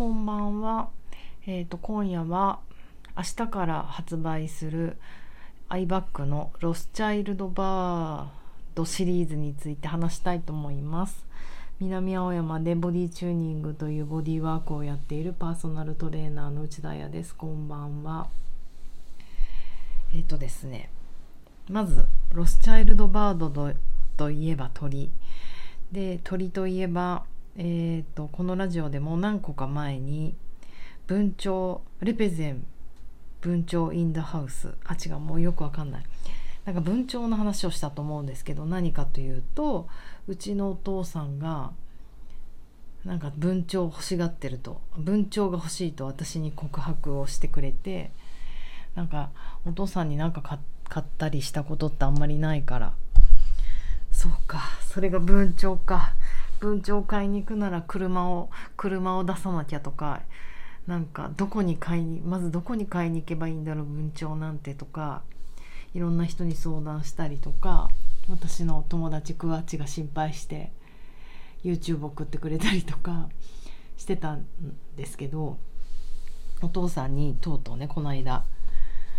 こんばんは。えっ、と今夜は明日から発売するアイバッグのロスチャイルドバードシリーズについて話したいと思います。南青山でボディチューニングというボディワークをやっているパーソナルトレーナーの内田彩です。こんばんは。えっ、とですね。まずロスチャイルドバードといえば鳥で鳥といえばえーと、このラジオでも何個か前に文鳥レペゼン文鳥インダハウス。あ違うもうよくわかんない。なんか文鳥の話をしたと思うんですけど何かというとうちのお父さんがなんか文鳥欲しがってると。文鳥が欲しいと私に告白をしてくれてなんかお父さんになんか買ったりしたことってあんまりないから。そうかそれが文鳥か。文鳥買いに行くなら車を車を出さなきゃとかなんかどこに買いにまずどこに買いに行けばいいんだろう文鳥なんてとかいろんな人に相談したりとか私の友達クワッチが心配して YouTube 送ってくれたりとかしてたんですけどお父さんにとうとうねこの間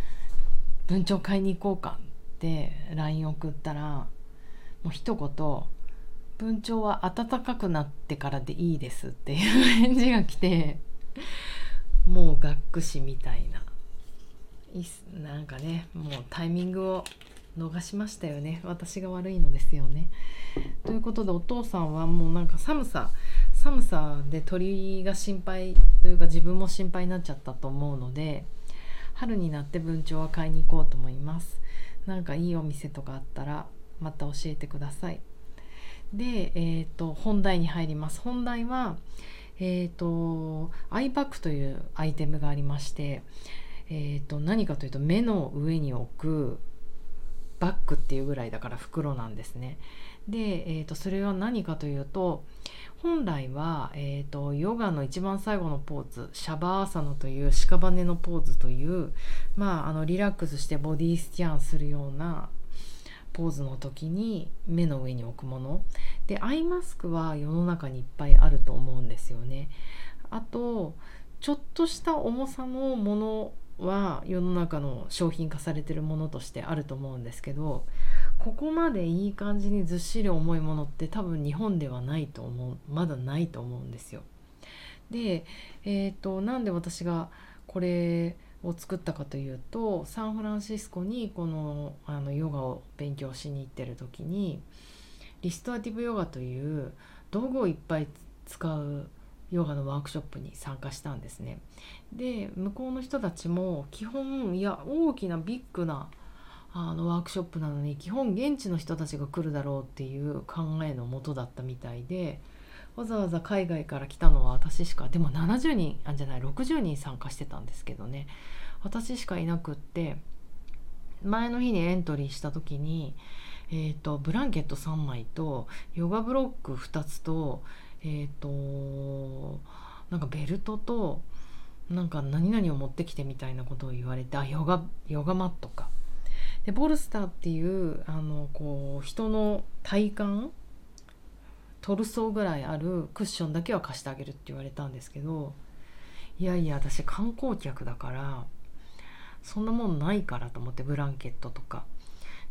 「文鳥買いに行こうか」って LINE 送ったらもう一言文鳥は暖かくなってからでいいですっていう返事が来てもうがっくしみたいななんかねもうタイミングを逃しましたよね私が悪いのですよね。ということでお父さんはもうなんか寒さ寒さで鳥が心配というか自分も心配になっちゃったと思うので春になって文鳥は買いに行こうと思います。なんかいいお店とかあったらまた教えてください。で、えーと、本題に入ります本題は、えーと、アイバッグというアイテムがありまして、えーと、何かというと目の上に置くバッグっていうぐらいだから袋なんですね。で、えー、とそれは何かというと本来は、えー、とヨガの一番最後のポーズシャバーサナという屍のポーズという、まあ、あのリラックスしてボディスキャンするようなポーズの時に目の上に置くものでアイマスクは世の中にいっぱいあると思うんですよね。あとちょっとした重さのものは世の中の商品化されてるものとしてあると思うんですけどここまでいい感じにずっしり重いものって多分日本ではないと思うまだないと思うんですよ。で、えーと、なんで私がこれを作ったかというとサンフランシスコにこのあのヨガを勉強しに行ってる時にリストアティブヨガという道具をいっぱい使うヨガのワークショップに参加したんですね。で向こうの人たちも基本いや大きなビッグなあのワークショップなのに基本現地の人たちが来るだろうっていう考えのもとだったみたいでわざわざ海外から来たのは私しかでも70人あんじゃない60人参加してたんですけどね私しかいなくって前の日にエントリーした時に、えーと、ブランケット3枚とヨガブロック2つとえっ、ー、となんかベルトとなんか何々を持ってきてみたいなことを言われてあヨガヨガマットか。でボルスターっていうあのこう人の体幹トルソーぐらいあるクッションだけは貸してあげるって言われたんですけどいやいや私観光客だからそんなもんないからと思ってブランケットとか。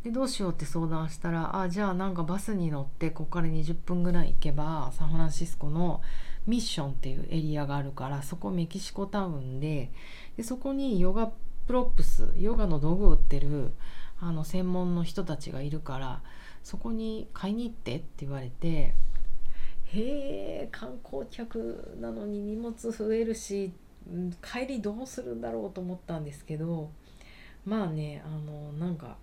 でどうしようって相談したらあじゃあなんかバスに乗ってここから20分ぐらい行けばサンフランシスコのミッションっていうエリアがあるからそこメキシコタウンででそこにヨガプロップスヨガの道具を売ってるあの専門の人たちがいるからそこに買いに行ってって言われてへえ観光客なのに荷物増えるし帰りどうするんだろうと思ったんですけどまあねあのなんか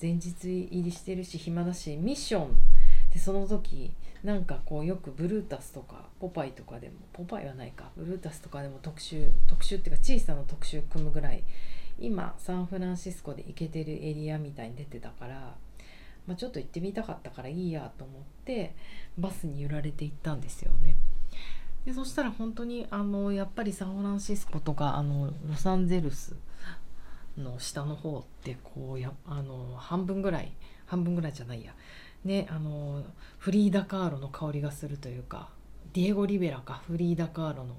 前日入りしてるし暇だしミッション。でその時なんかこうよくブルータスとかポパイとかでもポパイはないか。ブルータスとかでも特集特集っていうか小さな特集組むぐらい今サンフランシスコで行けてるエリアみたいに出てたから、まあ、ちょっと行ってみたかったからいいやと思ってバスに揺られて行ったんですよね。でそしたら本当にあのやっぱりサンフランシスコとかあのロサンゼルスの下の方ってこうやあの半分ぐらい半分ぐらいじゃないやねあのフリーダ・カーロの香りがするというかディエゴ・リベラかフリーダ・カーロの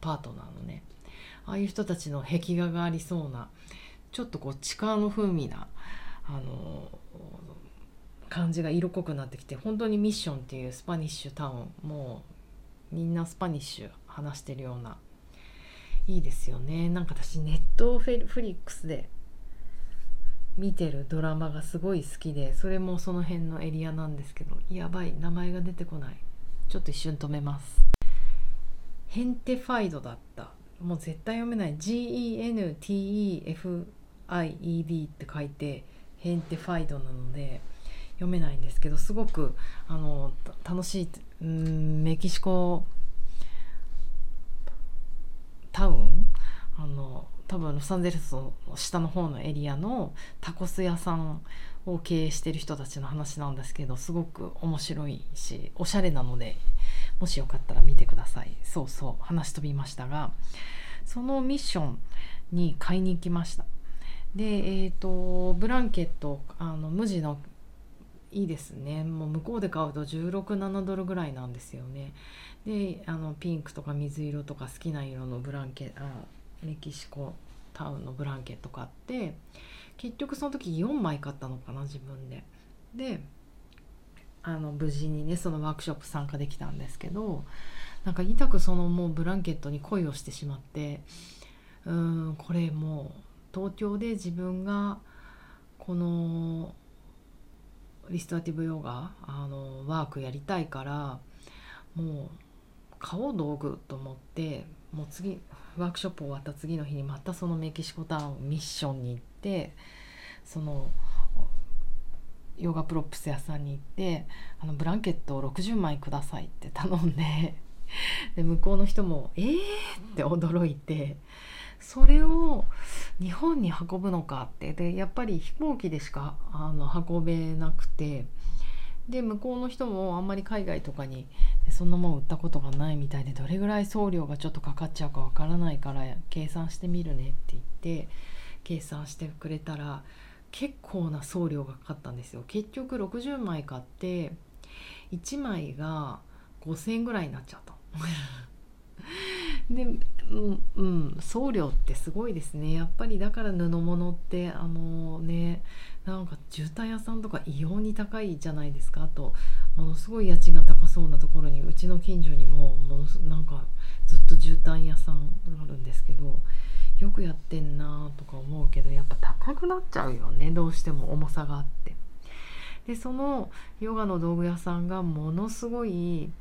パートナーのねああいう人たちの壁画がありそうなちょっとこうチカーノ風味なあの感じが色濃くなってきて本当にミッションっていうスパニッシュタウンもうみんなスパニッシュ話してるようないいですよね。なんか私ネットフリックスで見てるドラマがすごい好きでそれもその辺のエリアなんですけどやばい名前が出てこない。ちょっと一瞬止めます。ヘンテファイドだった。もう絶対読めない。GENTEFIED って書いてヘンテファイドなので読めないんですけどすごくあの楽しいうんメキシコタウンあの多分ロサンゼルスの下の方のエリアのタコス屋さんを経営してる人たちの話なんですけどすごく面白いしおしゃれなのでもしよかったら見てください。そうそう話飛びましたがそのミッションに買いに行きました。でえっ、ー、とブランケットあの無地のいいですね。もう向こうで買うと167ドルぐらいなんですよね。であのピンクとか水色とか好きな色のブランケあメキシコタウンのブランケット買って結局その時4枚買ったのかな自分で。であの無事にねそのワークショップ参加できたんですけどなんか痛くそのもうブランケットに恋をしてしまってうーんこれもう東京で自分がこのリストアティブヨガあのワークやりたいからもう買おう道具と思ってもう次ワークショップ終わった次の日にまたそのメキシコタウンミッションに行ってそのヨガプロップス屋さんに行ってあのブランケットを60枚くださいって頼んでで向こうの人も「えー!」って驚いてそれを日本に運ぶのかって。でやっぱり飛行機でしかあの運べなくて。で向こうの人もあんまり海外とかにそんなもん売ったことがないみたいでどれぐらい送料がちょっとかかっちゃうかわからないから計算してみるねって言って計算してくれたら結構な送料がかかったんですよ。結局60枚買って1枚が5,000円ぐらいになっちゃった。で、うんうん、送料ってすごいですね。やっぱりだから布物ってあのねなんか絨毯屋さんとか異様に高いじゃないですか。あとものすごい家賃が高そうなところにうちの近所にもものすなんかずっと絨毯屋さんあるんですけどよくやってんなとか思うけどやっぱ高くなっちゃうよね。どうしても重さがあって。でそのヨガの道具屋さんがものすごい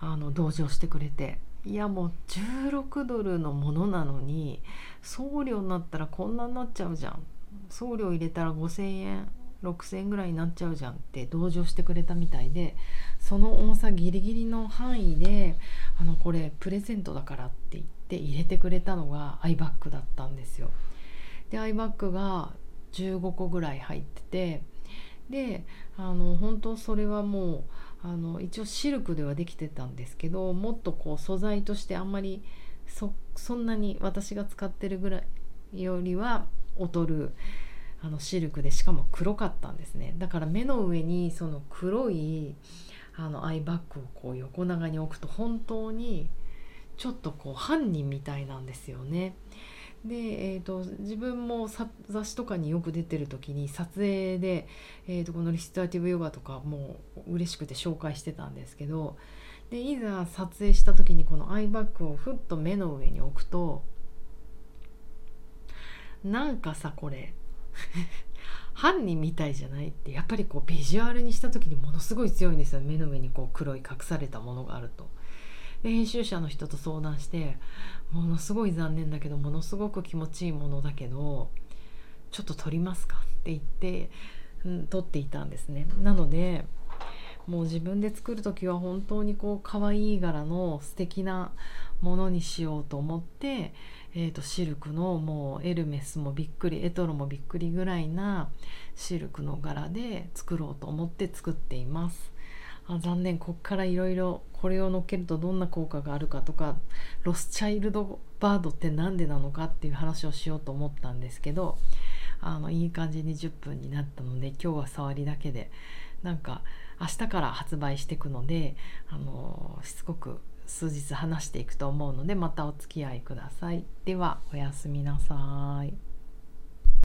あの同情してくれて。いやもう16ドルのものなのに送料になったらこんなになっちゃうじゃん送料入れたら5,000円6,000円ぐらいになっちゃうじゃんって同情してくれたみたいでその重さギリギリの範囲であのこれプレゼントだからって言って入れてくれたのがアイバッグだったんですよ。でアイバッグが15個ぐらい入っててであの本当それはもうあの一応シルクではできてたんですけどもっとこう素材としてあんまりそそんなに私が使ってるぐらいよりは劣るあのシルクでしかも黒かったんですねだから目の上にその黒いあのアイバッグをこう横長に置くと本当にちょっとこう犯人みたいなんですよね。で、えーと、自分も雑誌とかによく出てる時に撮影で、えーと、このリストアティブヨガとかもう嬉しくて紹介してたんですけどでいざ撮影した時にこのアイバッグをふっと目の上に置くとなんかさこれ 犯人みたいじゃないってやっぱりこうビジュアルにした時にものすごい強いんですよ目の上にこう黒い隠されたものがあると。編集者の人と相談してものすごい残念だけどものすごく気持ちいいものだけどちょっと撮りますかって言って、うん、撮っていたんですね。なのでもう自分で作る時は本当にこう可愛い柄の素敵なものにしようと思って、えー、とシルクのもうエルメスもびっくりエトロもびっくりぐらいなシルクの柄で作ろうと思って作っています。あ残念こっからいろいろこれを乗っけるとどんな効果があるかとかロスチャイルドバードって何でなのかっていう話をしようと思ったんですけどあのいい感じに10分になったので今日は触りだけでなんか明日から発売していくのであのしつこく数日話していくと思うのでまたお付き合いください。ではおやすみなさい。